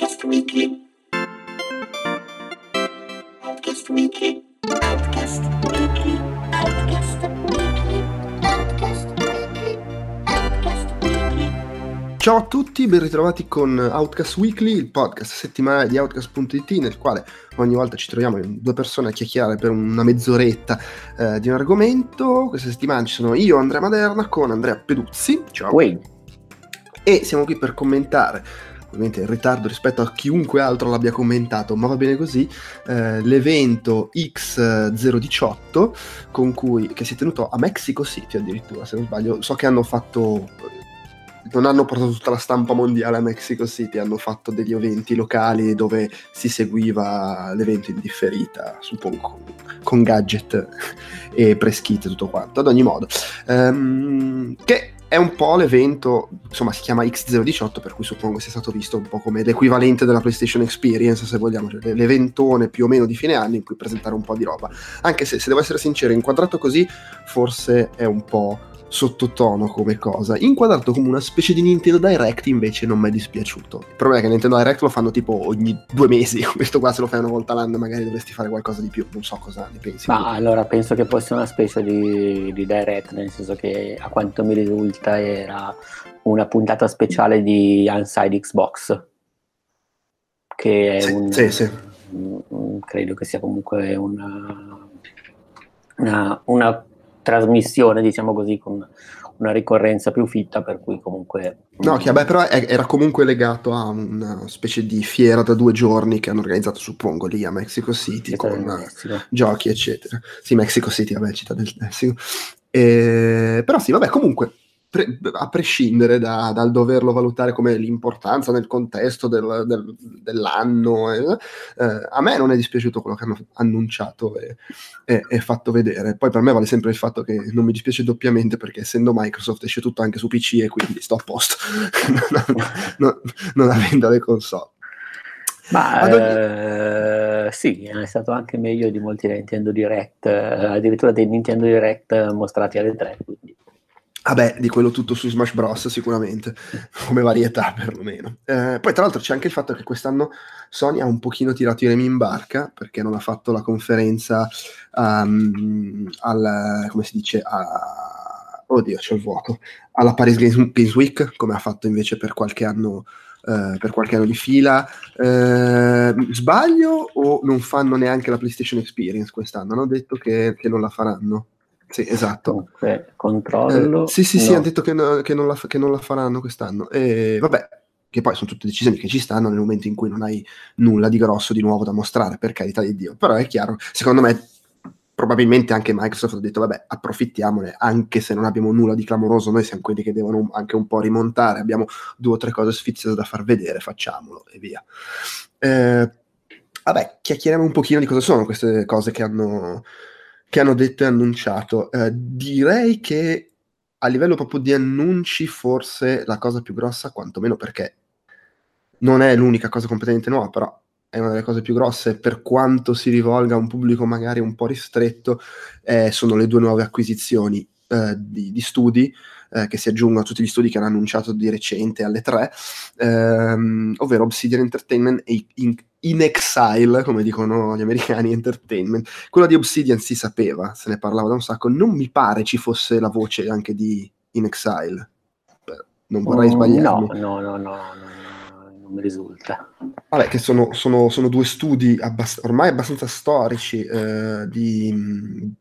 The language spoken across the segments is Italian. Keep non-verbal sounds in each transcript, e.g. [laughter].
Outcast Weekly. Outcast Weekly. Outcast Weekly. Outcast Weekly. Outcast Weekly. Outcast Weekly. Ciao a tutti, ben ritrovati con Outcast Weekly, il podcast settimanale di Outcast.it nel quale ogni volta ci troviamo in due persone a chiacchierare per una mezz'oretta eh, di un argomento. Questa settimana ci sono io, Andrea Maderna, con Andrea Peduzzi. Ciao. Uè, E siamo qui per commentare, ovviamente in ritardo rispetto a chiunque altro l'abbia commentato, ma va bene così, eh, l'evento X018 con cui, che si è tenuto a Mexico City addirittura, se non sbaglio. So che hanno fatto non hanno portato tutta la stampa mondiale a Mexico City, hanno fatto degli eventi locali dove si seguiva l'evento in differita, suppongo con, gadget e press kit e tutto quanto. Ad ogni modo, ehm, che è un po' l'evento, insomma, si chiama X018, per cui suppongo sia stato visto un po' come l'equivalente della PlayStation Experience, se vogliamo, cioè l'eventone più o meno di fine anno in cui presentare un po' di roba. Anche se, se devo essere sincero, inquadrato così, forse è un po' sottotono come cosa. Inquadrato come una specie di Nintendo Direct invece non mi è dispiaciuto. Il problema è che Nintendo Direct lo fanno tipo ogni due mesi, [laughs] questo qua se lo fai una volta all'anno magari dovresti fare qualcosa di più, non so cosa ne pensi. ma allora penso che fosse una specie di, di direct, nel senso che a quanto mi risulta era una puntata speciale di Inside Xbox, che è Sì, un, sì, sì. un- un- credo che sia comunque una, una, una trasmissione, diciamo così, con una ricorrenza più fitta, per cui comunque... No, che vabbè, però è- era comunque legato a una specie di fiera da due giorni che hanno organizzato, suppongo, lì a Mexico City con giochi, eccetera. Sì, Mexico City, vabbè, città del Messico. Eh, però sì, vabbè, comunque, pre- a prescindere da- dal doverlo valutare come l'importanza nel contesto del- del- dell'anno, eh, eh, a me non è dispiaciuto quello che hanno annunciato e, e- e fatto vedere. Poi per me vale sempre il fatto che non mi dispiace doppiamente perché essendo Microsoft esce tutto anche su PC e quindi sto a posto, [laughs] non, non- non avendo le console. Ma ogni- eh, sì, è stato anche meglio di molti Nintendo Direct, eh, addirittura dei Nintendo Direct mostrati alle 3. Vabbè, di quello tutto su Smash Bros. sicuramente, [laughs] come varietà perlomeno. Eh, poi tra l'altro c'è anche il fatto che quest'anno Sony ha un pochino tirato i remi in barca perché non ha fatto la conferenza ehm, al, come si dice, a, oddio c'è il vuoto, alla Paris Games, Week, come ha fatto invece per qualche anno, eh, per qualche anno di fila. Eh, sbaglio o non fanno neanche la PlayStation Experience quest'anno? Hanno detto che, che non la faranno. Sì, esatto. Comunque, controllo. Eh, sì, sì, sì, no. hanno detto che, no- che non la, che non la faranno quest'anno. E vabbè, che poi sono tutte decisioni che ci stanno nel momento in cui non hai nulla di grosso di nuovo da mostrare, per carità di Dio. Però è chiaro, secondo me, probabilmente anche Microsoft ha detto, vabbè, approfittiamone, anche se non abbiamo nulla di clamoroso, noi siamo quelli che devono anche un po' rimontare, abbiamo due o tre cose sfiziose da far vedere, facciamolo e via. Eh, vabbè, chiacchieriamo un pochino di cosa sono queste cose che hanno, che hanno detto e annunciato. Eh, direi che a livello proprio di annunci, forse la cosa più grossa, quantomeno perché non è l'unica cosa completamente nuova, però è una delle cose più grosse per quanto si rivolga a un pubblico magari un po' ristretto, eh, sono le due nuove acquisizioni eh, di, di studi eh, che si aggiungono a tutti gli studi che hanno annunciato di recente alle tre, ehm, ovvero Obsidian Entertainment e In, In Exile, come dicono gli americani, [laughs] Entertainment. Quello di Obsidian si sapeva, se ne parlava da un sacco, non mi pare ci fosse la voce anche di In Exile. Beh, non vorrei Mm, sbagliarmi. No, no, no, no, no, mi risulta. Vabbè, che sono, sono- sono due studi abbast- ormai abbastanza storici, eh, di-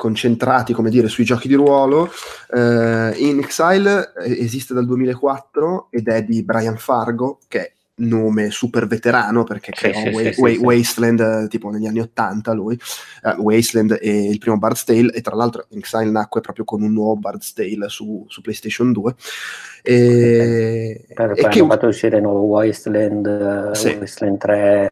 concentrati, come dire, sui giochi di ruolo. Eh, In Exile eh, esiste dal 2004 ed è di Brian Fargo, che è nome super veterano perché Sì, creò sì, Wa- sì, sì, Wa- sì. Wasteland eh, tipo negli anni 80 lui, eh, Wasteland e il primo Bard's Tale e tra l'altro Exile nacque proprio con un nuovo Bard's Tale su, su PlayStation 2 e, e poi che hanno fatto uscire il nuovo Wasteland, Sì. Wasteland 3,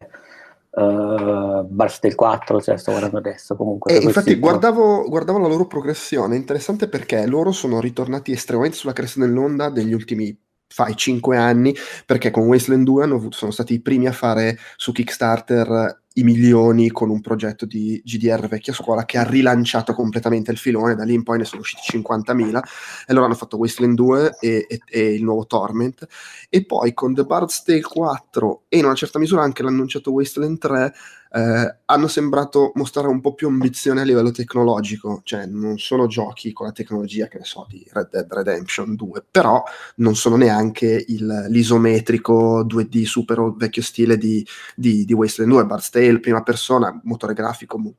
uh, Barstale 4, cioè sto guardando adesso comunque. E per infatti guardavo, guardavo la loro progressione, interessante perché loro sono ritornati estremamente sulla cresta dell'onda degli ultimi fai 5 anni, perché con Wasteland 2 hanno avuto- sono stati i primi a fare su Kickstarter i milioni con un progetto di GDR vecchia scuola che ha rilanciato completamente il filone, da lì in poi ne sono usciti 50.000 e loro hanno fatto Wasteland 2 e, e, e il nuovo Torment e poi con The Bard's Tale 4 e in una certa misura anche l'annunciato Wasteland 3 eh, hanno sembrato mostrare un po' più ambizione a livello tecnologico, cioè non sono giochi con la tecnologia, che ne so, di Red Dead Redemption 2, però non sono neanche il, l'isometrico 2D super vecchio stile di, di, di Wasteland 2, Bard's prima persona, motore grafico mo-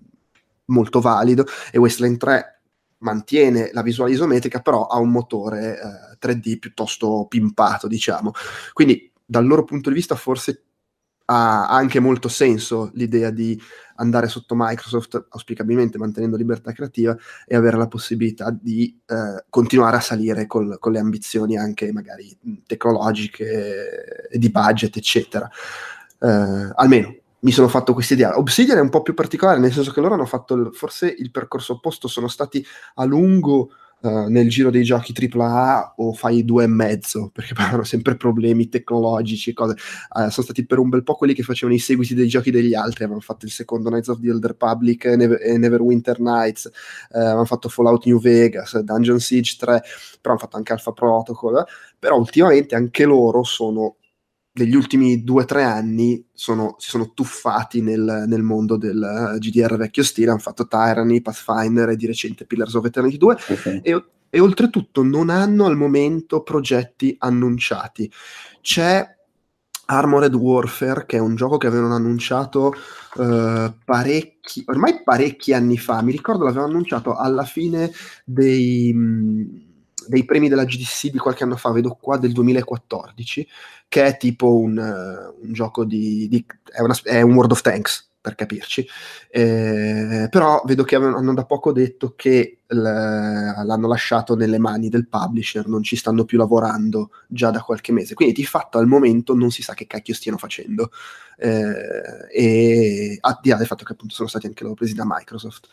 molto valido, e Wasteland 3 mantiene la visuale isometrica, però ha un motore eh, 3D piuttosto pimpato, diciamo. Quindi dal loro punto di vista forse ha anche molto senso l'idea di andare sotto Microsoft, auspicabilmente mantenendo libertà creativa, e avere la possibilità di eh, continuare a salire col, con le ambizioni anche magari tecnologiche, e di budget, eccetera. Eh, almeno mi sono fatto questa idea. Obsidian è un po' più particolare, nel senso che loro hanno fatto il, forse il percorso opposto, sono stati a lungo uh, nel giro dei giochi AAA o fai due e mezzo, perché [laughs] hanno sempre problemi tecnologici e cose. Uh, sono stati per un bel po' quelli che facevano i seguiti dei giochi degli altri, avevano fatto il secondo Knights of the Old Republic e Neverwinter Nights, uh, avevano fatto Fallout New Vegas, Dungeon Siege 3, però hanno fatto anche Alpha Protocol, però ultimamente anche loro sono negli ultimi due o tre anni sono, si sono tuffati nel, nel, mondo del GDR vecchio stile, hanno fatto Tyranny, Pathfinder e di recente Pillars of Eternity 2 okay. e, e, oltretutto non hanno al momento progetti annunciati. C'è Armored Warfare, che è un gioco che avevano annunciato uh, parecchi, ormai parecchi anni fa, mi ricordo l'avevano annunciato alla fine dei... Mh, dei premi della GDC di qualche anno fa, vedo qua del 2014, che è tipo un, uh, un gioco di... di è, una, è, un World of Tanks, per capirci, eh, però vedo che hanno da poco detto che l'hanno lasciato nelle mani del publisher, non ci stanno più lavorando già da qualche mese, quindi di fatto al momento non si sa che cacchio stiano facendo, eh, e a di là del fatto che appunto sono stati anche loro presi da Microsoft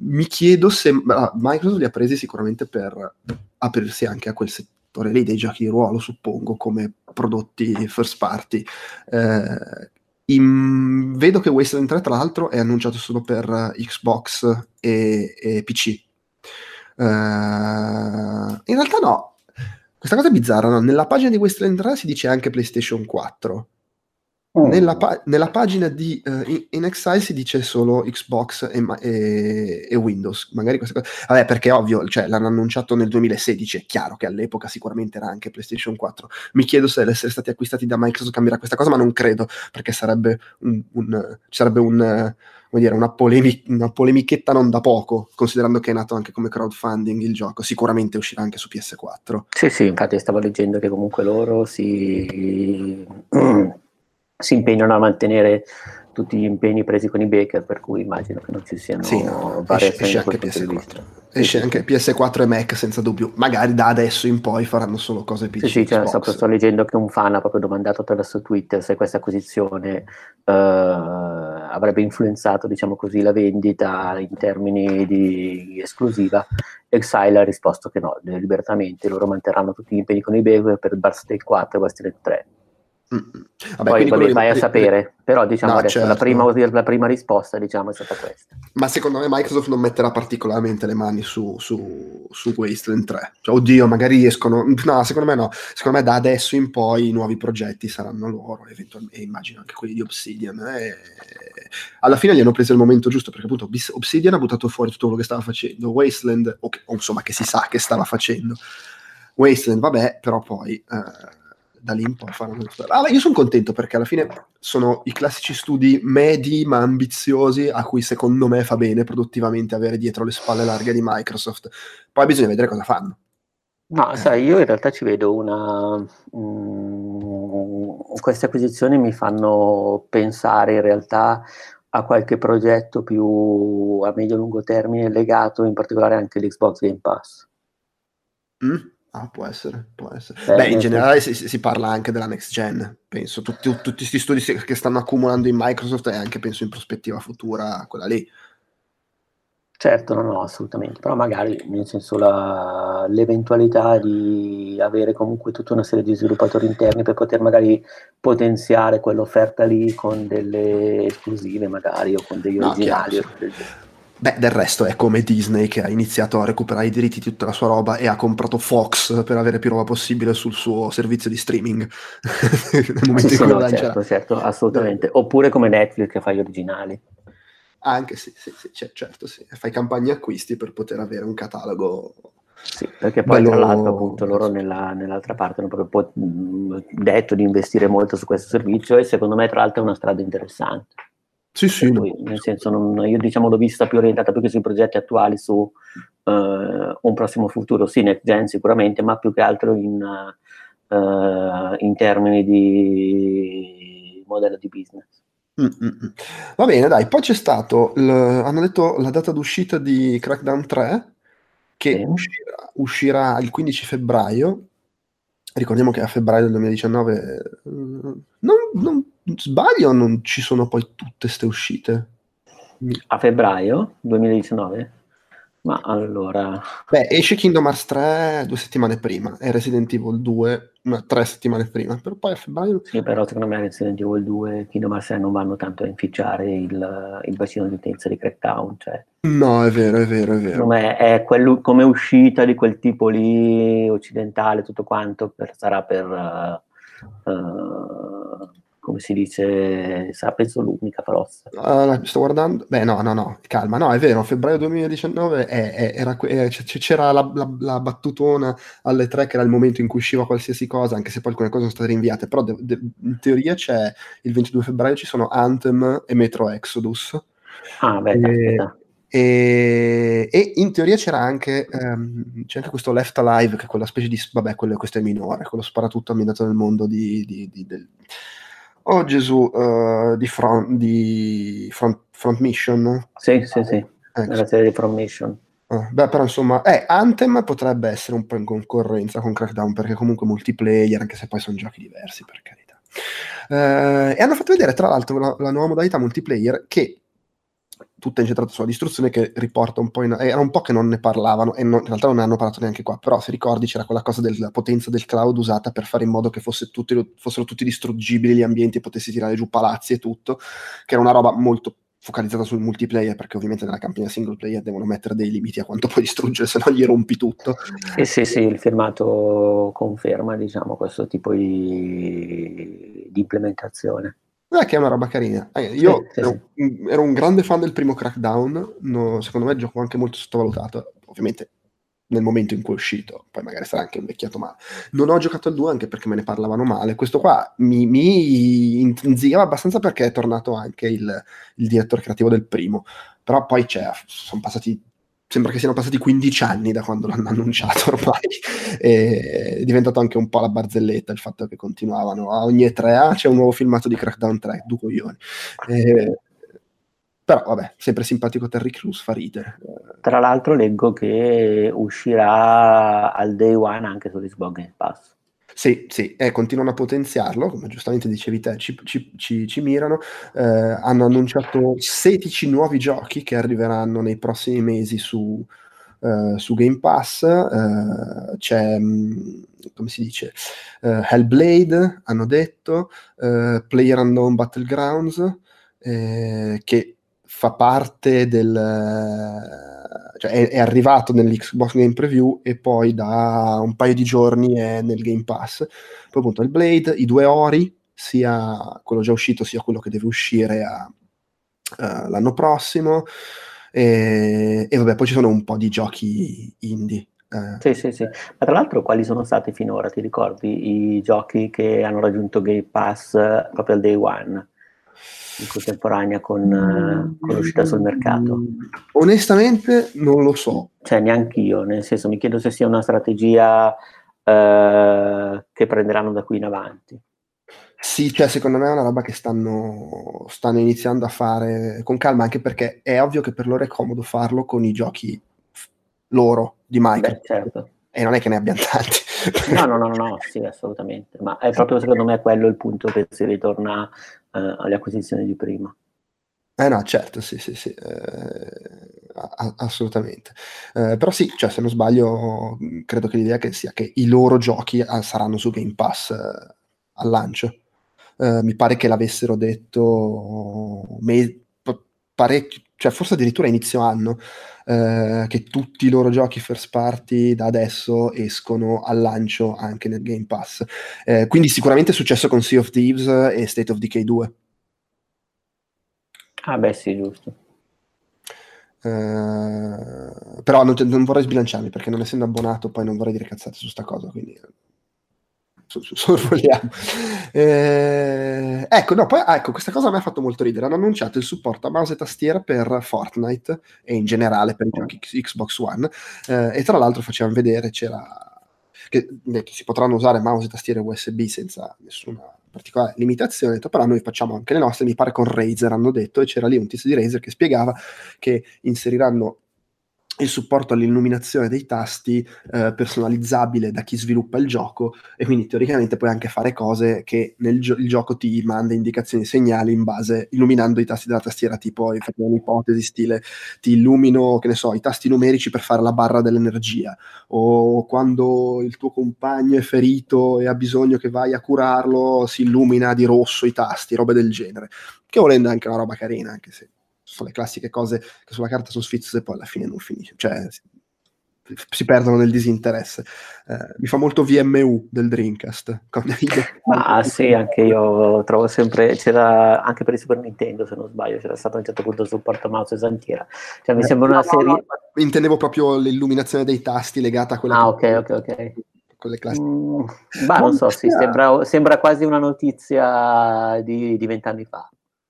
mi chiedo se ah, Microsoft li ha presi sicuramente per aprirsi anche a quel settore lì dei giochi di ruolo, suppongo, come prodotti first party. Eh, in, vedo che Wasteland 3, tra l'altro, è annunciato solo per Xbox e, e PC. Eh, in realtà no. Questa cosa è bizzarra, no? Nella pagina di Wasteland 3 si dice anche PlayStation 4 Oh. Nella, pa- nella, pagina di uh, in, in, Exile si dice solo Xbox e, e, e, Windows, magari queste cose. Vabbè, perché ovvio, cioè, l'hanno annunciato nel 2016, è chiaro che all'epoca sicuramente era anche PlayStation 4. Mi chiedo se l'essere stati acquistati da Microsoft cambierà questa cosa, ma non credo, perché sarebbe un, un sarebbe un come dire, una, polemi- una, polemichetta non da poco, considerando che è nato anche come crowdfunding il gioco, sicuramente uscirà anche su PS4. Sì, sì, infatti stavo leggendo che comunque loro si si impegnano a mantenere tutti gli impegni presi con i Baker, per cui immagino che non ci siano sì, no, esce, esce anche PS4. Esce anche PS4 e Mac senza dubbio. Magari da adesso in poi faranno solo cose PC. Sì, sì cioè, sto, sto, leggendo che un fan ha proprio domandato attraverso Twitter se questa acquisizione uh, avrebbe influenzato, diciamo così, la vendita in termini di esclusiva. Exile ha risposto che no, deliberatamente loro manterranno tutti gli impegni con i Baker per Barstool 4 e Barstool 3 Vabbè, Poi vabbè, vai a sapere, però diciamo no, adesso certo. la, prima, la, prima, risposta diciamo, è stata questa. Ma secondo me Microsoft non metterà particolarmente le mani su, su, su Wasteland 3. Cioè, oddio, magari riescono... No, secondo me no. Secondo me da adesso in poi i nuovi progetti saranno loro, eventualmente, immagino anche quelli di Obsidian. Eh. Alla fine gli hanno preso il momento giusto, perché appunto Obsidian ha buttato fuori tutto quello che stava facendo. Wasteland, o, che, o insomma che si sa che stava facendo. Wasteland, vabbè, però poi... Eh, da lì in poi faranno ah, io sono contento perché alla fine sono i classici studi medi ma ambiziosi a cui secondo me fa bene produttivamente avere dietro le spalle larghe di Microsoft. Poi bisogna vedere cosa fanno. No sai io in realtà ci vedo una mm, queste acquisizioni mi fanno pensare in realtà a qualche progetto più a medio-lungo termine legato in particolare anche all'Xbox Game Pass. Mm? Ah, può essere, può essere. Beh, Beh in generale si, si, parla anche della next gen, penso. Tutti, tutti questi studi che stanno accumulando in Microsoft e anche penso in prospettiva futura quella lì. Certo, no, no, assolutamente, però magari nel senso la- l'eventualità di avere comunque tutta una serie di sviluppatori interni per poter magari potenziare quell'offerta lì con delle esclusive magari o con degli No, originali. chiaro, Beh, del resto è come Disney che ha iniziato a recuperare i diritti di tutta la sua roba e ha comprato Fox per avere più roba possibile sul suo servizio di streaming [laughs] nel momento Sì, in cui lo no, lancerà. certo, certo, assolutamente. Oppure come Netflix che fa gli originali. Anche sì, sì, sì, cioè, certo, sì. Fai campagne acquisti per poter avere un catalogo. Sì, perché poi Bello- tra l'altro appunto loro nella- nell'altra parte hanno proprio detto di investire molto su questo servizio e secondo me tra l'altro è una strada interessante. Sì, sì. Poi, nel senso, non- io diciamo l'ho vista più orientata più che sui progetti attuali, su eh, un prossimo futuro, sì, next gen sicuramente, ma più che altro in, eh, in termini di modello di business. Mm, mm, mm. Va bene, dai, poi c'è stato, il- hanno detto la data d'uscita di Crackdown 3, che Sì. uscirà, uscirà il 15 febbraio. Ricordiamo che a febbraio del 2019, eh, non, non sbaglio, non ci sono poi tutte ste uscite. A febbraio 2019? Ma allora, Beh, esce Kingdom Hearts 3 due settimane prima e Resident Evil 2 una- tre settimane prima, però poi a febbraio... sì, però secondo me Resident Evil 2 e Kingdom Hearts 3 non vanno tanto a inficiare il, il bacino di utenza di Crackdown, cioè No, è vero, è vero, è vero. secondo me è quello, come uscita di quel tipo lì occidentale tutto quanto per- sarà per eh, eh, come si dice sarà penso l'unica forse Ah, sto guardando, beh, no, no, no, calma, no, è vero, febbraio 2019 è- è- era que- eh, c'era la, la- la battutona alle tre che era il momento in cui usciva qualsiasi cosa, anche se poi alcune cose sono state rinviate, però de- de- in teoria c'è il 22 febbraio ci sono Anthem e Metro Exodus. ah beh E- E, e in teoria c'era anche, ehm, c'è anche questo Left Alive, che è quella specie di, vabbè, quello, questo è minore, quello sparatutto ambientato nel mondo di, di- di- del, oh Gesù, eh, di, front, di front, Front Mission. sì sì sì Ecco. nella serie di From Mission Ah, beh, però insomma, eh, Anthem potrebbe essere un po' in concorrenza con Crackdown perché comunque multiplayer, anche se poi sono giochi diversi, per carità. Eh, e hanno fatto vedere, tra l'altro, la, la nuova modalità multiplayer che tutta incentrata sulla distruzione che riporta un po' in... era un po' che non ne parlavano e non- in realtà non ne hanno parlato neanche qua, però se ricordi c'era quella cosa della potenza del cloud usata per fare in modo che tutti- fossero tutti distruggibili gli ambienti, potessi tirare giù palazzi e tutto, che era una roba molto focalizzata sul multiplayer perché ovviamente nella campagna single player devono mettere dei limiti a quanto puoi distruggere [laughs] se no gli rompi tutto. Sì sì sì il firmato conferma diciamo questo tipo di, di implementazione Eh, che è una roba carina. Eh, io Sì, sì, ero, ero un grande fan del primo Crackdown, no, secondo me è un gioco anche molto sottovalutato, ovviamente nel momento in cui è uscito, poi magari sarà anche invecchiato male. Non ho giocato al 2 anche perché me ne parlavano male, questo qua mi, mi inzigava abbastanza perché è tornato anche il, il direttore creativo del primo, però poi c'è, sono passati... Sembra che siano passati 15 anni da quando l'hanno [laughs] annunciato ormai. È diventato anche un po' la barzelletta il fatto che continuavano a ogni E3 ah, c'è un nuovo filmato di Crackdown 3, due coglioni. Eh, però vabbè, sempre simpatico Terry Crews, fa ridere. Tra l'altro leggo che uscirà al day one anche su Xbox Game Pass Sì, sì, e continuano a potenziarlo, come giustamente dicevi te, ci, ci- ci- ci mirano. Eh, hanno annunciato 16 nuovi giochi che arriveranno nei prossimi mesi su, eh, su Game Pass. Eh, c'è, mh, come si dice, eh, Hellblade, hanno detto, eh, PlayerUnknown Battlegrounds, eh, che fa parte del... cioè è, è arrivato nell'Xbox Game Preview e poi da un paio di giorni è nel Game Pass. Poi appunto il Blade, i due Ori, sia quello già uscito sia quello che deve uscire a- eh, l'anno prossimo. E, e vabbè, poi ci sono un po' di giochi indie. eh. Sì, sì, sì. Ma tra l'altro quali sono stati finora, ti ricordi, i giochi che hanno raggiunto Game Pass eh, proprio al day one, in contemporanea con, eh, con l'uscita sul mercato? Onestamente non lo so. Cioè, neanche io, nel senso, mi chiedo se sia una strategia eh, che prenderanno da qui in avanti. Sì, cioè secondo me è una roba che stanno, stanno iniziando a fare con calma, anche perché è ovvio che per loro è comodo farlo con i giochi loro di Beh, Microsoft. certo. E non è che ne abbiano tanti. No, no, no, no, no, sì, assolutamente. Ma è proprio secondo me quello il punto che si ritorna eh, alle acquisizioni di prima. Eh no, certo, sì, sì, sì, eh, a- assolutamente. Eh, però sì, cioè, se non sbaglio, mh, credo che l'idea che sia che i loro giochi ah, saranno su Game Pass eh, al lancio. Eh, mi pare che l'avessero detto me- parecchio, cioè forse addirittura inizio anno, eh, che tutti i loro giochi first party da adesso escono al lancio anche nel Game Pass. Eh, quindi sicuramente è successo con Sea of Thieves e State of Decay 2. Ah beh sì, giusto. Eh, però non, non vorrei sbilanciarmi perché non essendo abbonato poi non vorrei dire cazzate su sta cosa, quindi sorvoliamo. [laughs] Eh, ecco, no, poi, ah, ecco, questa cosa mi ha fatto molto ridere. Hanno annunciato il supporto a mouse e tastiera per Fortnite e in generale per i giochi Xbox One. Eh, e tra l'altro facevano vedere c'era che detto, si potranno usare mouse e tastiere USB senza nessuna particolare limitazione, detto, però noi facciamo anche le nostre, mi pare con Razer hanno detto, e c'era lì un tizio di Razer che spiegava che inseriranno il supporto all'illuminazione dei tasti eh, personalizzabile da chi sviluppa il gioco e quindi teoricamente puoi anche fare cose che nel gio- il gioco ti manda indicazioni segnali in base illuminando i tasti della tastiera tipo un'ipotesi stile ti illumino che ne so i tasti numerici per fare la barra dell'energia o quando il tuo compagno è ferito e ha bisogno che vai a curarlo si illumina di rosso i tasti robe del genere che volendo è anche una roba carina anche se sono le classiche cose che sulla carta sono sfiziose e poi alla fine non finisce, cioè si, perdono nel disinteresse. Eh, mi fa molto VMU del Dreamcast. ah [laughs] sì, anche io trovo sempre, c'era anche per il Super Nintendo se non sbaglio, c'era stato a un certo punto il supporto mouse e Zantiera. Cioè mi Eh, sembra una no, serie... no, intendevo proprio l'illuminazione dei tasti legata a quella Ah ok, ok, ok. quelle classiche. Mm, bah, non so, sì, sembra, sembra quasi una notizia di di vent'anni fa.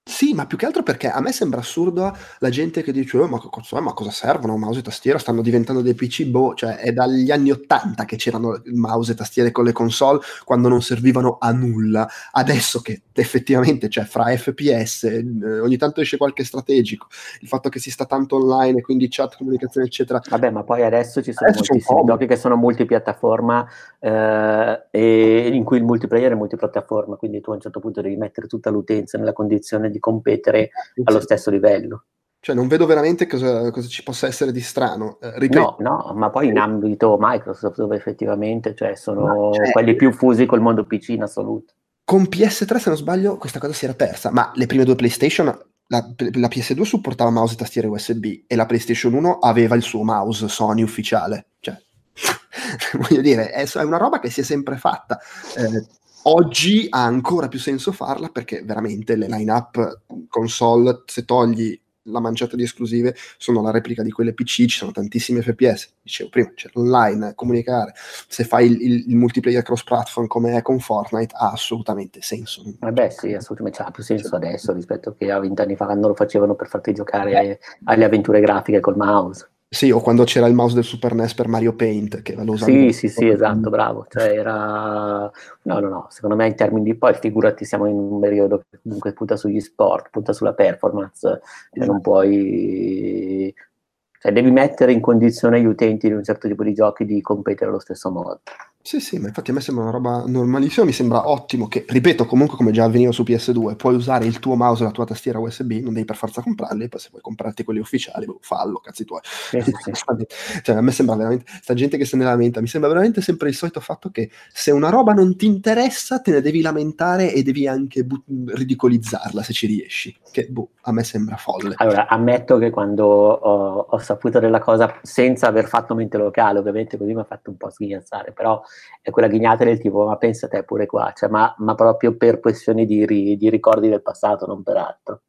Sì, ma più che altro perché a me sembra assurdo la gente che dice: "Oh, ma, co- cosa, ma cosa servono mouse e tastiera? Stanno diventando dei PC, boh, cioè è dagli anni 80 che c'erano il mouse e tastiere con le console quando non servivano a nulla. Adesso che effettivamente, cioè, fra FPS, eh, ogni tanto esce qualche strategico, il fatto che si sta tanto online quindi chat, comunicazione, eccetera. Vabbè, ma poi adesso ci sono Adesso moltissimi giochi che sono multipiattaforma eh, e in cui il multiplayer è multipiattaforma, quindi tu a un certo punto devi mettere tutta l'utenza nella condizione di competere allo stesso livello. Cioè, non vedo veramente cosa, cosa ci possa essere di strano. Eh, ripeto, No, no, ma poi in ambito Microsoft, dove effettivamente cioè, sono cioè- quelli più fusi col mondo PC in assoluto. con PS3, se non sbaglio, questa cosa si era persa, ma le prime due PlayStation, la, la PS2 supportava mouse e tastiere USB e la PlayStation 1 aveva il suo mouse Sony ufficiale. Cioè, [laughs] voglio dire, è, è una roba che si è sempre fatta. Eh, oggi ha ancora più senso farla perché veramente le line-up console, se togli la manciata di esclusive, sono la replica di quelle PC, ci sono tantissimi FPS. Dicevo prima, c'è l'online, comunicare. Se fai il, il- il multiplayer cross-platform come è con Fortnite, ha assolutamente senso. Vabbè, sì, assolutamente, ha più senso adesso rispetto che a vent'anni fa quando lo facevano per farti giocare alle avventure grafiche col mouse. Sì, o quando c'era il mouse del Super NES per Mario Paint, che lo usavano. Sì, sì, sì, esatto, bravo. Cioè era... No, no, no, secondo me in termini di... Poi figurati, siamo in un periodo che comunque punta sugli sport, punta sulla performance, cioè non puoi... Cioè devi mettere in condizione gli utenti di un certo tipo di giochi di competere allo stesso modo. Sì, sì, ma infatti a me sembra una roba normalissima, mi sembra ottimo che, ripeto, comunque come già avveniva su PS2, puoi usare il tuo mouse e la tua tastiera USB, non devi per forza comprarli, poi se vuoi comprarti quelli ufficiali, boh, fallo, cazzi tuoi. Sì, sì. [laughs] cioè, a me sembra veramente, sta gente che se ne lamenta, mi sembra veramente sempre il solito fatto che se una roba non ti interessa te ne devi lamentare e devi anche but- ridicolizzarla se ci riesci, che boh, a me sembra folle. Allora, ammetto che quando ho, ho saputo della cosa senza aver fatto mente locale, ovviamente così mi ha fatto un po' sghignazzare, però è quella ghignata del tipo, ma pensa te pure qua, cioè, ma, ma proprio per questioni di, ri- di ricordi del passato, non per altro.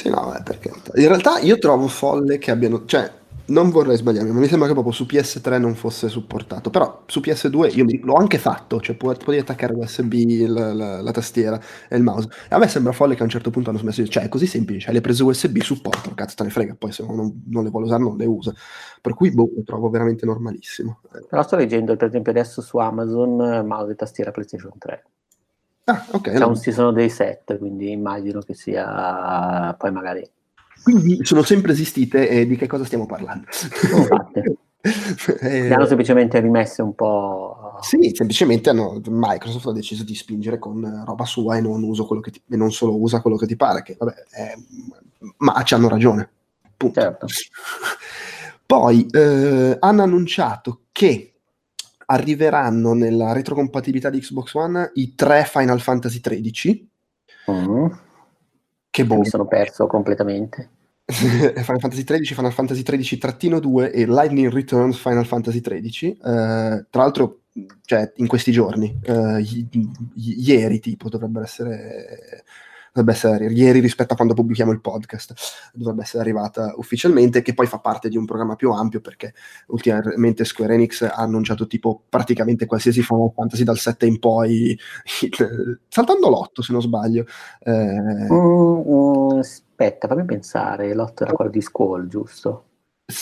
Sì, no, è perché in realtà io trovo folle che abbiano, cioè, non vorrei sbagliarmi, ma mi sembra che proprio su PS3 non fosse supportato, però su PS2 io mi- l'ho anche fatto, cioè puoi, puoi attaccare USB, la, la- la tastiera e il mouse. E a me sembra folle che a un certo punto hanno smesso di cioè è così semplice, hai le prese USB, supportano, cazzo te ne frega, poi se uno non, non le vuole usare non le usa. Per cui boh, lo trovo veramente normalissimo. Però sto leggendo, per esempio, adesso su Amazon, eh, mouse e tastiera PlayStation 3. Ah, ok. C'è no. un season dei set, quindi immagino che sia poi magari... Quindi sono sempre esistite e di che cosa stiamo parlando? [laughs] Eh, Le hanno semplicemente rimesse un po' Sì, semplicemente hanno- Microsoft ha deciso di spingere con roba sua e non, uso quello che ti- e non solo usa quello che ti pare, che vabbè, è- ma ci hanno ragione. Punto. Certo. [laughs] Poi eh, hanno annunciato che arriveranno nella retrocompatibilità di Xbox One i tre Final Fantasy XIII, Mm. Che boh, Mi sono perso completamente. [laughs] Final Fantasy XIII, Final Fantasy XIII-2 e Lightning Returns Final Fantasy XIII. Eh, tra l'altro, cioè, in questi giorni, eh, i- i- ieri tipo, dovrebbero essere, dovrebbe essere ieri rispetto a quando pubblichiamo il podcast, dovrebbe essere arrivata ufficialmente, che poi fa parte di un programma più ampio perché ultimamente Square Enix ha annunciato tipo praticamente qualsiasi Final Fantasy dal 7 in poi, [laughs] saltando l'8 se non sbaglio. Eh, Mm, mm, aspetta, fammi pensare. L'otto era quello di Squall, giusto?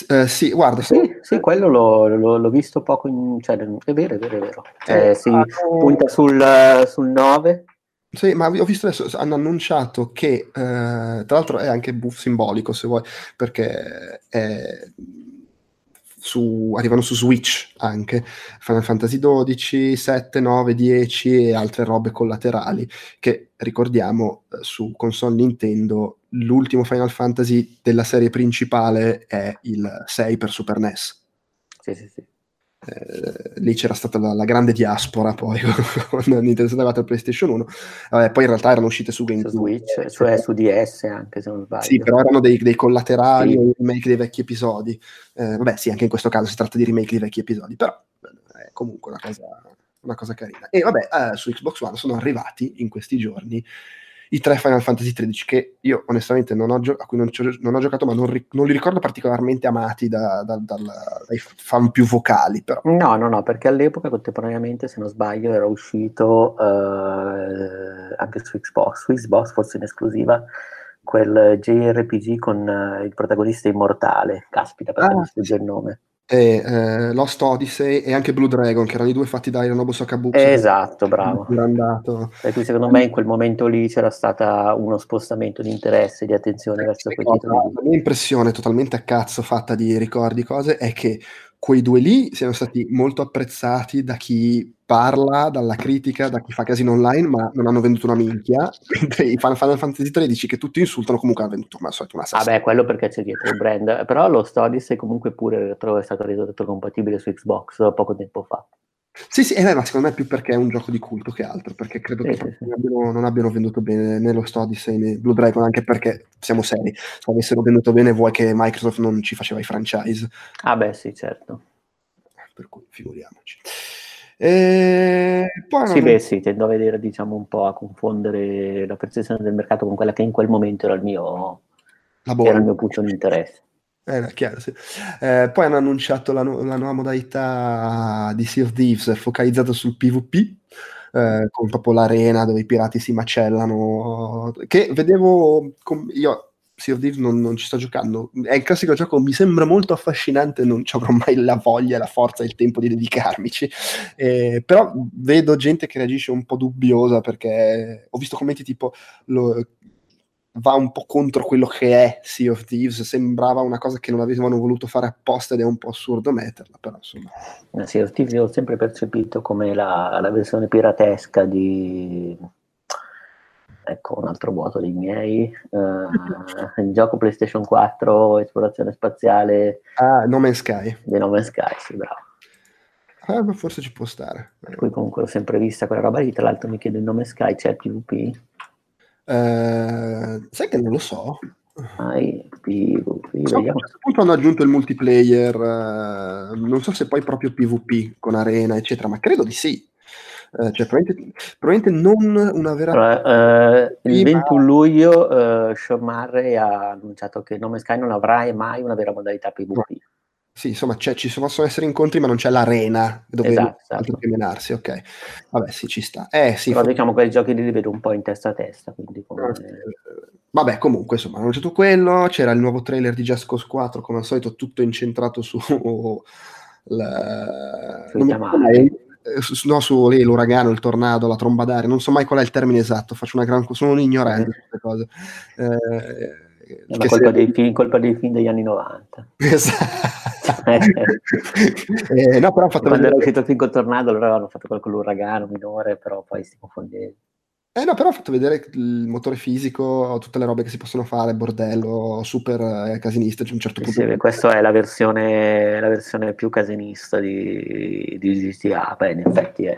eh, sì, guarda, Sì, sì, quello l'ho, l'ho- l'ho visto poco in... Cioè, è vero, è vero, è vero. Cioè, Eh, si hanno- punta sul, sul 9. Sì, ma ho visto adesso, hanno annunciato che, eh, tra l'altro è anche buff simbolico se vuoi, perché è su- arrivano su Switch anche, Final Fantasy 12, 7, 9, 10 e altre robe collaterali, che ricordiamo eh, su console Nintendo l'ultimo Final Fantasy della serie principale è il 6 per Super NES. Sì, sì, sì. Eh, lì c'era stata la, la grande diaspora poi [laughs] con Nintendo 64 e PlayStation 1 Vabbè, poi in realtà erano uscite su Su GameCube Switch, cioè su DS anche se non sbaglio. sì, però erano dei, dei collaterali Sì. remake dei vecchi episodi. Eh, vabbè, sì, anche in questo caso si tratta di remake di vecchi episodi, però eh, è comunque una cosa, una cosa carina. E vabbè, eh, su Xbox One sono arrivati in questi giorni i tre Final Fantasy XIII che io onestamente non ho, gio- a cui non, non ho giocato, ma non, ri- non li ricordo particolarmente amati da- da- dal- dai fan più vocali, però. No, no, no, perché all'epoca contemporaneamente, se non sbaglio, era uscito eh, anche su Xbox, su Xbox forse in esclusiva, quel JRPG con eh, il protagonista immortale. Caspita, perché Ah, mi sfugge il nome. E eh, Lost Odyssey e anche Blue Dragon, che erano i due fatti da Hironobu Sakabuchi. Esatto, bravo. Era andato. Per cui secondo me in quel momento lì c'era stata uno spostamento di interesse, di attenzione verso quei titoli. lì. La mia impressione totalmente a cazzo fatta di ricordi cose è che quei due lì siano stati molto apprezzati da chi parla, dalla critica, da chi fa casino online, ma non hanno venduto una minchia, [laughs] mentre i Final Final Fantasy XIII che tutti insultano comunque hanno venduto una, una Ah beh, quello perché c'è dietro il brand, però lo Odyssey comunque pure retro- è stato reso retrocompatibile su Xbox poco tempo fa. Sì, sì, eh, ma secondo me è più perché è un gioco di culto che altro, perché credo Sì, che sì, non, abbiano, non abbiano venduto bene né lo Odyssey né Blue Dragon, anche perché siamo seri, se avessero venduto bene vuoi che Microsoft non ci faceva i franchise. Ah beh sì, certo. per cui figuriamoci. E poi Sì, hanno- beh sì, tendo a vedere diciamo un po' a confondere la percezione del mercato con quella che in quel momento era il mio, era il mio punto di interesse. Eh, chiaro, sì. Eh, poi hanno annunciato la, nu- la nuova modalità di Sea of Thieves focalizzata sul PvP, eh, con proprio l'arena dove i pirati si macellano, che vedevo, com- io Sea of Thieves non, non ci sto giocando, è il classico gioco, mi sembra molto affascinante, non ci avrò mai la voglia, la forza e il tempo di dedicarmici, Eh, però vedo gente che reagisce un po' dubbiosa perché ho visto commenti tipo... Lo, va un po' contro quello che è Sea of Thieves, sembrava una cosa che non avevano voluto fare apposta ed è un po' assurdo metterla, però insomma. Eh, Sì, of Thieves io ho sempre percepito come la, la versione piratesca di... Ecco, un altro vuoto dei miei. eh, il gioco PlayStation 4, esplorazione spaziale Ah, No Man's Sky. di No Man's Sky, sì, bravo. Ma forse ci può stare. Per cui comunque ho sempre vista quella roba lì. Tra l'altro mi chiedo il nome Sky, c'è il PvP? Eh, sai che non lo so. Ai, PvP, So a un certo punto hanno aggiunto il multiplayer, eh, non so se poi proprio PvP con arena, eccetera, ma credo di sì. Eh, cioè, probabilmente, probabilmente non una vera... Allora, eh, il Sì, ma- 21 luglio eh, Sean Murray ha annunciato che No Man's Sky non avrà mai una vera modalità PvP. Sì, insomma, ci possono essere incontri, ma non c'è l'arena dove Esatto, esatto. ok. Vabbè, sì, ci sta. Eh, sì, Però fa- diciamo che i giochi li vedo un po' in testa a testa, quindi come... Vabbè, comunque, insomma, hanno annunciato quello, c'era il nuovo trailer di Just Cause 4, come al solito tutto incentrato su... [laughs] la- Sui eh, su- no, su lì, l'uragano, il tornado, la tromba d'aria, non so mai qual è il termine esatto, faccio una gran... sono un ignorante di queste cose. Eh, È colpa dei, film, colpa dei film degli anni 90. [laughs] Esatto. [laughs] eh, no, però ho fatto Quando era uscito il film col tornado, allora avevano fatto quello con l'uragano minore, però poi si confondeva. Eh no, però ho fatto vedere il motore fisico, tutte le robe che si possono fare, bordello, super eh, casinista, a un certo punto. sì, questa è la versione, la versione più casinista di, di GTA. Beh, in effetti è,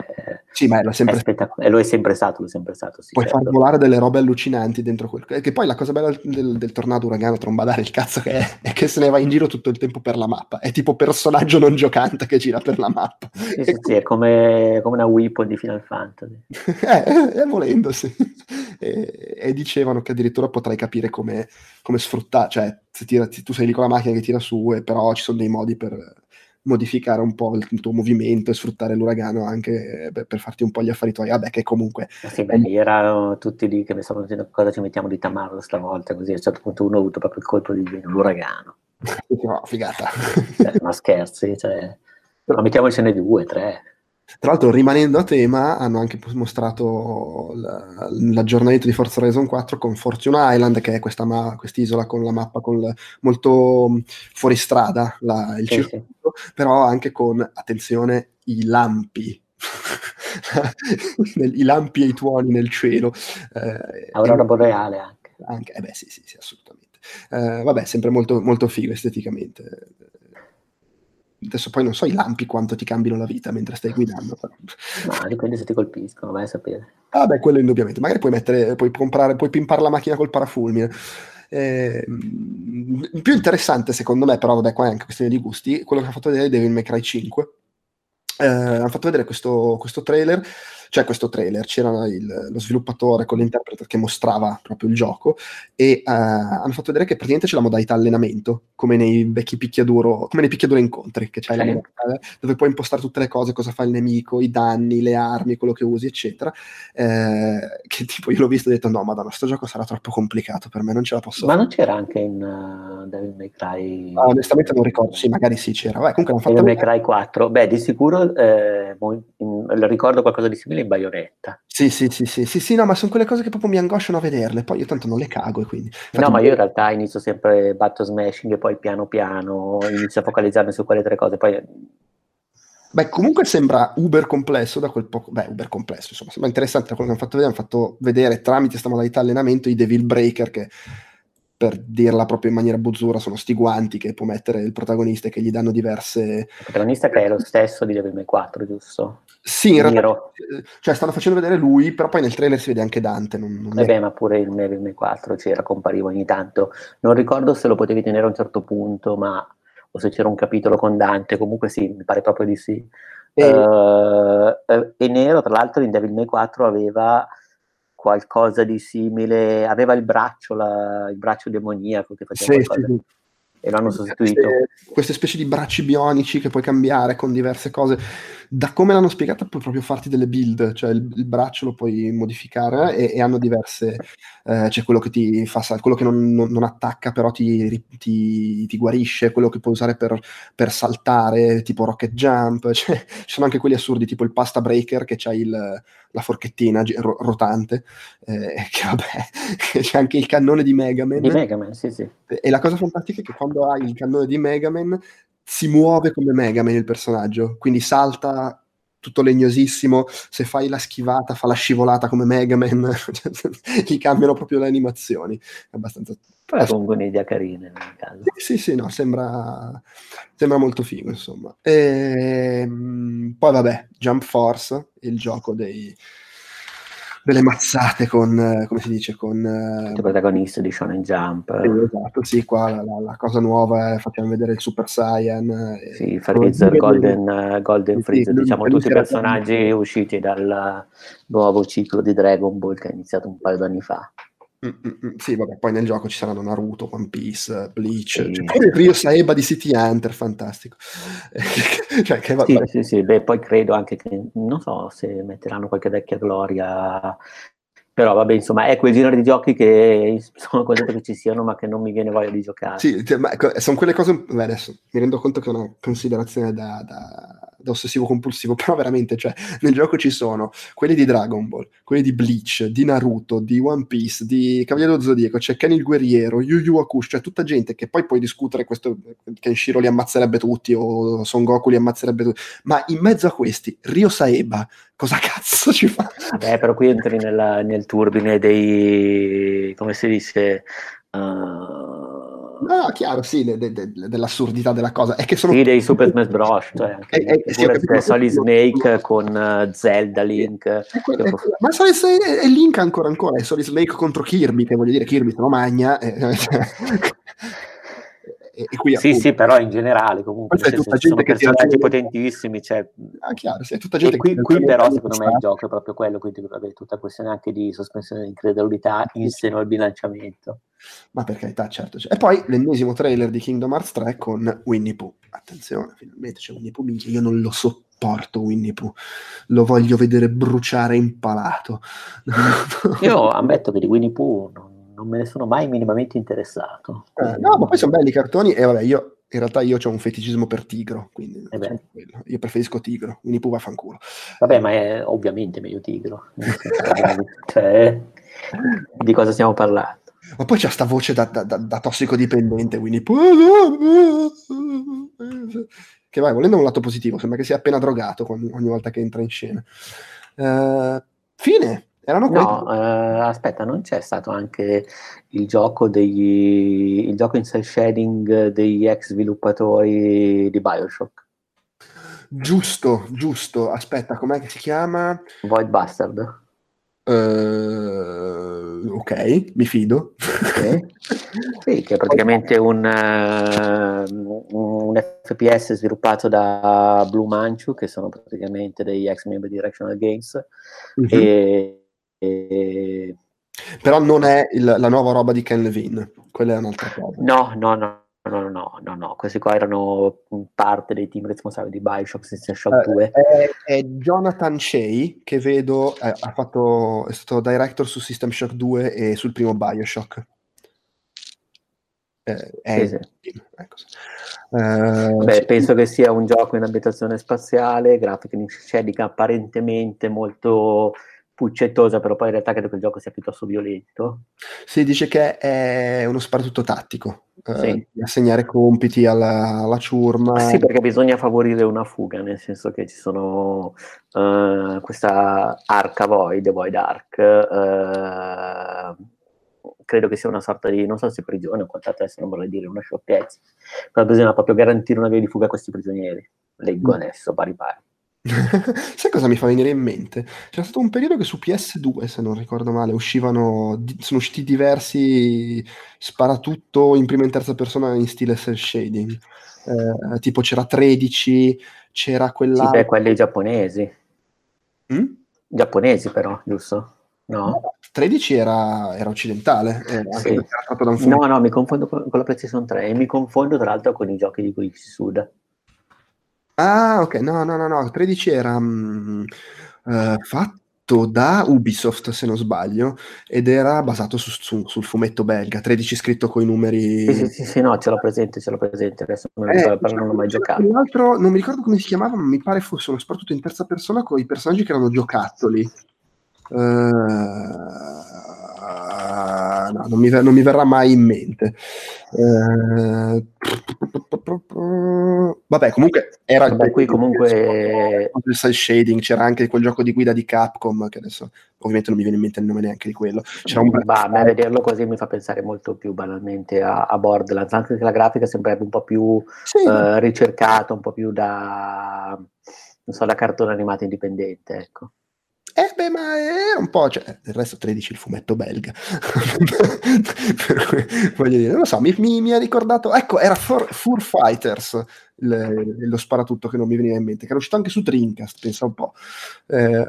Sì, ma è è sempre. E lo è sempre stato, lo è sempre stato. Sì, puoi certo. far volare delle robe allucinanti dentro quel che poi la cosa bella del, del tornado uragano trombadare il cazzo che è, [laughs] è che se ne va in giro tutto il tempo per la mappa è tipo personaggio non giocante che gira per la mappa Sì, sì, sì, è come, come una weapon di Final Fantasy. [laughs] eh, eh, volendo sì e, e dicevano che addirittura potrai capire come, come sfruttare cioè se tira- tu sei lì con la macchina che tira su e però ci sono dei modi per modificare un po' il, tuo movimento e sfruttare l'uragano anche eh, per, farti un po' gli affari tuoi vabbè che comunque Sì, beh, erano tutti lì che mi stavano dicendo cosa ci mettiamo di tamarro stavolta, così a un certo punto uno ha avuto proprio il colpo di l'uragano. [laughs] no, figata Cioè, ma scherzi, cioè, ma mettiamocene due, tre. Tra l'altro, rimanendo a tema, hanno anche mostrato l- l'aggiornamento di Forza Horizon 4 con Fortune Island, che è questa ma- quest'isola con la mappa con l- molto mh, fuori strada, la- il Sì, circuito, però anche con, attenzione, i lampi. [laughs] I lampi e i tuoni nel cielo. Eh, Aurora boreale anche. anche, eh beh, sì, sì, sì, assolutamente. Eh, vabbè, sempre molto, molto figo esteticamente. Adesso poi non so i lampi quanto ti cambino la vita mentre stai guidando. però. No, dipende se ti colpiscono, vai a sapere. Ah, beh, quello indubbiamente. Magari puoi mettere, puoi comprare, puoi pimpare la macchina col parafulmine. Eh, più interessante, secondo me, però, vabbè, qua è anche questione di gusti, quello che ha fatto vedere Devil May Cry 5. Eh, hanno fatto vedere questo, questo trailer, cioè questo trailer, c'era il- lo sviluppatore con l'interprete che mostrava proprio il gioco e eh, hanno fatto vedere che praticamente c'è la modalità allenamento, come nei vecchi picchiaduro, come nei picchiaduro incontri, che c'hai la Sì. modalità dove puoi impostare tutte le cose, cosa fa il nemico, i danni, le armi, quello che usi, eccetera. Eh, che tipo io l'ho visto e ho detto no, madonna, sto gioco sarà troppo complicato per me, non ce la posso Ma non c'era anche in uh, Devil May Cry... Ah, onestamente non ricordo, sì, magari sì c'era. Vabbè, comunque hanno fatto Devil May Cry 4? Beh, di sicuro eh, ricordo qualcosa di simile in Bayonetta. Sì, sì, sì, sì, sì, sì, no, ma sono quelle cose che proprio mi angosciano a vederle, poi io tanto non le cago e quindi... Infatti, No, ma io in realtà inizio sempre batto smashing e poi piano piano inizio a focalizzarmi su quelle tre cose. Poi Beh, comunque sembra uber complesso da quel poco... Beh, uber complesso, insomma, sembra interessante da quello che hanno fatto vedere. Hanno fatto vedere tramite questa modalità allenamento i Devil Breaker che, per dirla proprio in maniera buzzura, sono sti guanti che può mettere il protagonista e che gli danno diverse... il protagonista che è lo stesso di Devil May 4, giusto? Sì, in realtà... Nero. eh, Cioè, stanno facendo vedere lui, però poi nel trailer si vede anche Dante. Non, non Eh è- beh, ma pure il May 4 c'era, compariva ogni tanto. Non ricordo se lo potevi tenere a un certo punto, ma o se c'era un capitolo con Dante, comunque sì, mi pare proprio di sì. E- Eh, eh, e Nero, tra l'altro, in Devil May 4 aveva qualcosa di simile, aveva il braccio, la- il braccio demoniaco che faceva Sì, qualcosa sì, sì. e lo hanno sostituito. Queste, queste specie di bracci bionici che puoi cambiare con diverse cose. Da come l'hanno spiegata, puoi proprio farti delle build, cioè il, il braccio lo puoi modificare e, e hanno diverse. eh, c'è quello che ti fa sal- quello che non, non- non attacca, però ti, ti- ti guarisce, quello che puoi usare per, per saltare, tipo rocket jump. [laughs] Cioè, ci sono anche quelli assurdi, tipo il pasta breaker che c'ha il- la forchettina ro- rotante, eh, che vabbè, [laughs] c'è anche il cannone di Mega Man. Di Mega Man, sì, sì. E la cosa fantastica è che quando hai il cannone di Mega Man si muove come Mega Man il personaggio, quindi salta tutto legnosissimo, se fai la schivata fa la scivolata come Mega Man, [laughs] [laughs] gli cambiano proprio le animazioni, è abbastanza... Però comunque un'idea carina in ogni caso. Sì, sì, no, sembra, sembra molto figo, insomma. Ehm, poi vabbè, Jump Force, il gioco dei, delle mazzate con, eh, come si dice, con... eh, Il protagonista di Shonen Jump. sì, esatto, sì, qua la, la- la cosa nuova è facciamo vedere il Super Saiyan. eh, Sì, Freezer, Golden, eh, Golden Sì, Freezer, lui- diciamo tutti i personaggi usciti dal nuovo ciclo di Dragon Ball che è iniziato un paio d'anni fa. Mm, mm, mm, sì, vabbè, poi nel gioco ci saranno Naruto, One Piece, Bleach, Sì. cioè, pure il Ryo Saeba di City Hunter, fantastico. [laughs] cioè, che va- Sì, sì, sì, beh, poi credo anche che, non so se metteranno qualche vecchia gloria, però vabbè, insomma, è quel genere di giochi che [laughs] sono contento che ci siano, ma che non mi viene voglia di giocare. Sì, cioè, ma sono quelle cose. beh, adesso mi rendo conto che è una considerazione da, da- da ossessivo compulsivo, [laughs] però veramente, cioè, nel gioco ci sono quelli di Dragon Ball, quelli di Bleach, di Naruto, di One Piece, di Cavaliere Zodiaco, c'è Ken il Guerriero, Yu Yu Hakusho, cioè tutta gente che poi puoi discutere questo, Kenshiro li ammazzerebbe tutti o Son Goku li ammazzerebbe tutti, ma in mezzo a questi, Ryo Saeba, cosa cazzo ci fa? Beh, però qui entri nella- nel turbine dei, come si dice, uh, No, chiaro, sì, de- de- de- dell'assurdità della cosa. È che sono... sì, dei Super Smash Bros. Cioè, anche Eh, eh, sì, capito. Solid Snake con eh, Zelda, Link. È che- è quello. Ma Solid Snake è Link ancora ancora, è Solid Snake contro Kirby, che voglio dire, Kirby se lo magna. eh, [laughs] e, qui Sì, appunto, sì, però in generale comunque è senso, tutta sono gente che personaggi potentissimi, cioè, ah, chiaro, sì, è tutta gente e qui, che- qui però secondo me il gioco è proprio quello, quindi vabbè, tutta questione anche di sospensione di incredulità in seno al bilanciamento. Ma per carità, certo. cioè. E poi l'ennesimo trailer di Kingdom Hearts 3 con Winnie Pooh. Attenzione, finalmente c'è Winnie Pooh, minchia, io non lo sopporto Winnie Pooh. Lo voglio vedere bruciare impalato. Io ammetto che di Winnie Pooh non, non me ne sono mai minimamente interessato. Eh, no, ma poi sono belli i cartoni e vabbè, io in realtà io ho un feticismo per Tigro, quindi Eh diciamo io preferisco Tigro, Winnie Pooh vaffanculo. Vabbè, ma è ovviamente meglio Tigro. [laughs] cioè, di cosa stiamo parlando? Ma poi c'è sta voce da, da, da, da tossicodipendente, Pooh. [laughs] Che vai, volendo un lato positivo, sembra che sia appena drogato ogni, ogni volta che entra in scena. Eh, fine, erano No, eh, aspetta, non c'è stato anche il gioco degli il gioco in cel shading degli ex sviluppatori di Bioshock, Giusto, giusto. Aspetta, com'è che si chiama? Void Bastard. Eh, ok, mi fido. [laughs] Sì, che è praticamente un, eh, un FPS sviluppato da Blue Manchu, che sono praticamente degli ex membri di Directional Games, Mhm. e, e- Però non è il- la nuova roba di Ken Levine, quella è un'altra cosa. no, no, no. No, no, no, no, questi qua erano parte dei team responsabili di Bioshock System Shock 2. Eh, è, è Jonathan Shea che vedo eh, ha fatto, è stato director su System Shock 2 e sul primo Bioshock. Eh, è- Sì, ecco. Eh, Beh, sì. penso che sia un gioco in ambientazione spaziale, grafica in shading apparentemente molto puccettosa, però poi in realtà credo che il gioco sia piuttosto violento. Si dice che è uno sparatutto tattico, eh, Sì. di assegnare compiti alla, alla ciurma. Sì, perché bisogna favorire una fuga, nel senso che ci sono eh, questa arca Void, Void Arc, eh, credo che sia una sorta di, non so se prigione o quant'altro adesso non vorrei dire una sciocchezza, però bisogna proprio garantire una via di fuga a questi prigionieri. Leggo Mm. adesso, pari pari. [laughs] Sai cosa mi fa venire in mente? C'è stato un periodo che su PS2, se non ricordo male, uscivano, di- sono usciti diversi sparatutto in prima e in terza persona in stile cel shading. Eh, tipo c'era 13, c'era Sì, quella... beh, quelli giapponesi, Mm? giapponesi però, giusto? No? 13 era, era occidentale, eh, anche Sì. era. No, no, mi confondo con, con la PlayStation 3 e mi confondo tra l'altro con i giochi di Koichi Suda. Ah, ok, no, no, no, no, 13 era mm, eh, fatto da Ubisoft, se non sbaglio, ed era basato su- su- sul fumetto belga, 13 scritto con i numeri... Sì, sì, sì, sì, no, ce l'ho presente, ce l'ho presente, adesso non Eh, ricordo, però non l'ho mai giocato. quell'altro, non mi ricordo come si chiamava, ma mi pare fosse uno sparatutto in terza persona con i personaggi che erano giocattoli. Eh, no, non mi, non mi verrà mai in mente. Eh, vabbè, comunque era Vabbè, qui comunque- il cel shading, c'era anche quel gioco di guida di Capcom, che adesso ovviamente non mi viene in mente il nome neanche di quello. C'era un Bah, a me vederlo così mi fa pensare molto più banalmente a, a Borderlands, anche se la grafica sembrerebbe un po' più Sì, eh, ricercata, un po' più da, non so, da cartone animato indipendente, ecco. Eh beh, ma era un po', cioè, del resto 13 il fumetto belga. [laughs] Per cui, voglio dire, non lo so, mi, mi- mi ha ricordato, ecco, era Fur, Fur Fighters, il- lo sparatutto che non mi veniva in mente, che era uscito anche su Dreamcast, pensa un po'. Eh,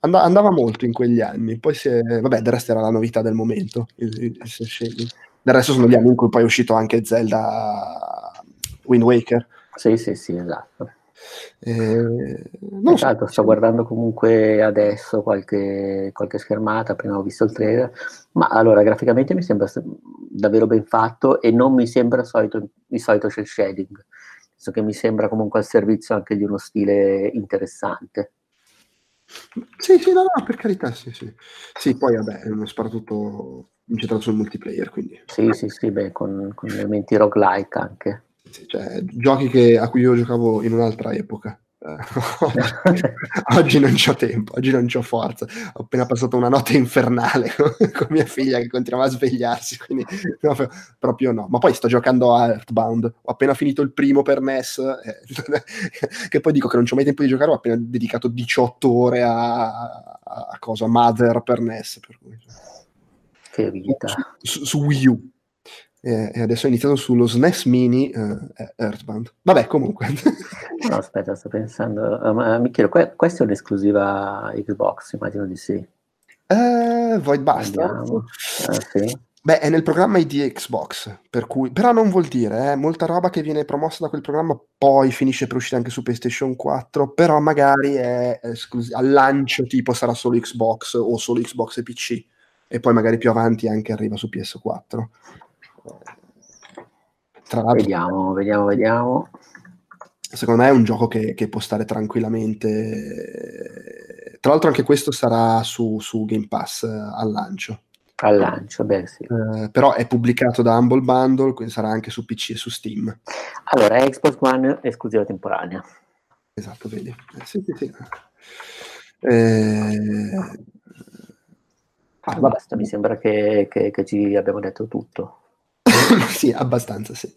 and- andava molto in quegli anni, poi si è, vabbè, del resto era la novità del momento, il, il, il. Del resto sono gli anni in cui poi è uscito anche Zelda Wind Waker. Sì, sì, sì, esatto. Eh, non so. Esatto, sto guardando comunque adesso qualche, qualche schermata, prima ho visto il trailer, ma allora graficamente mi sembra davvero ben fatto e non mi sembra solito, il solito shell shading, senso che mi sembra comunque al servizio anche di uno stile interessante. Sì, sì, no, no, per carità, sì, sì. Sì, poi vabbè, è uno sparatutto incentrato sul multiplayer, quindi... Sì, sì, sì, beh, con, con elementi roguelike anche. Cioè, giochi che, a cui io giocavo in un'altra epoca. Eh, [laughs] oggi non c'ho tempo, oggi non c'ho forza. Ho appena passato una notte infernale [laughs] con, mia figlia che continuava a svegliarsi, quindi no, proprio no. Ma poi sto giocando a Earthbound, ho appena finito il primo per NES, eh, [laughs] che poi dico che non c'ho mai tempo di giocare, ho appena dedicato 18 ore a, a, a cosa, Mother per NES. Per cui... Che vita. Su, su Wii U e adesso ho iniziato sullo SNES Mini uh, Earthbound. Vabbè, comunque. no, aspetta, sto pensando. Uh, mi chiedo, que- questa è un'esclusiva Xbox? Immagino di sì. Uh, Void Bastard? Uh, sì. Beh, è nel programma ID Xbox, per cui... però non vuol dire, eh, molta roba che viene promossa da quel programma poi finisce per uscire anche su PlayStation 4, però magari è esclus- al lancio tipo sarà solo Xbox o solo Xbox e PC, e poi magari più avanti anche arriva su PS4. Tra l'altro, vediamo, vediamo, vediamo. Secondo me è un gioco che, che può stare tranquillamente. Tra l'altro, anche questo sarà su, su Game Pass eh, al lancio. Al lancio, beh, sì. Eh, però è pubblicato da Humble Bundle, quindi sarà anche su PC e su Steam. Allora, Xbox One esclusiva temporanea. Esatto, vedi. Eh, sì, sì, sì. Eh... Ah, basta, mi sembra che, che, che ci abbiamo detto tutto. [coughs] sì, abbastanza sì.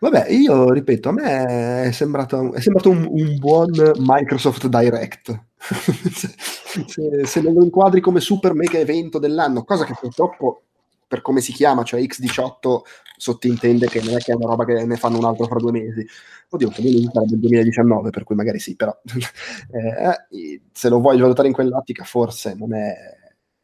Vabbè, io ripeto, a me è sembrato, è sembrato un, un, buon Microsoft Direct. se, [laughs] se, se, lo inquadri come super mega evento dell'anno, cosa che purtroppo per come si chiama, cioè X18, sottintende che non è che è una roba che ne fanno un altro fra due mesi. Oddio, quello sarebbe il 2019, per cui magari sì, però [laughs] eh, se lo voglio valutare in quell'ottica, forse non è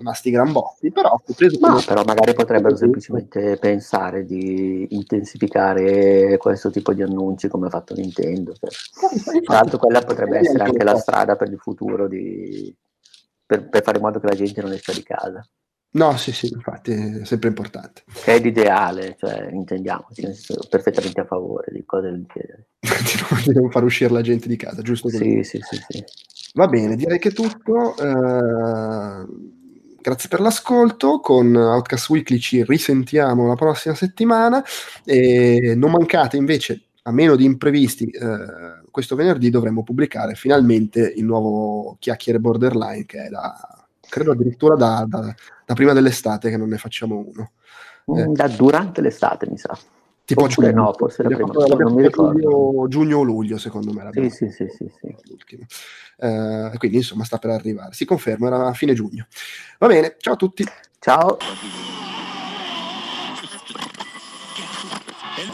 rimasti gran botti, però preso no, però magari potrebbero semplicemente pensare di intensificare questo tipo di annunci come ha fatto Nintendo. Cioè. Tra l'altro quella potrebbe essere anche la strada per il futuro di... per, per fare in modo che la gente non esca di casa. No, sì, sì, infatti è sempre importante. Che è l'ideale, cioè intendiamoci, perfettamente a favore di cose del genere. [laughs] Devo far uscire la gente di casa, giusto? Sì, sì, sì, sì. Va bene, direi che è tutto. Uh Grazie per l'ascolto, con Outcast Weekly ci risentiamo la prossima settimana e non mancate invece, a meno di imprevisti, eh, questo venerdì dovremo pubblicare finalmente il nuovo Chiacchiere Borderline che è da, credo addirittura da, da, da prima dell'estate che non ne facciamo uno. Eh. Da durante l'estate mi sa. Tipo Oppure giugno, no, forse la prima, non mi ricordo. Giugno, o luglio, secondo me. Sì, sì, sì, sì, sì. Eh, quindi insomma sta per arrivare. Si conferma, era a fine giugno. Va bene, ciao a tutti. Ciao.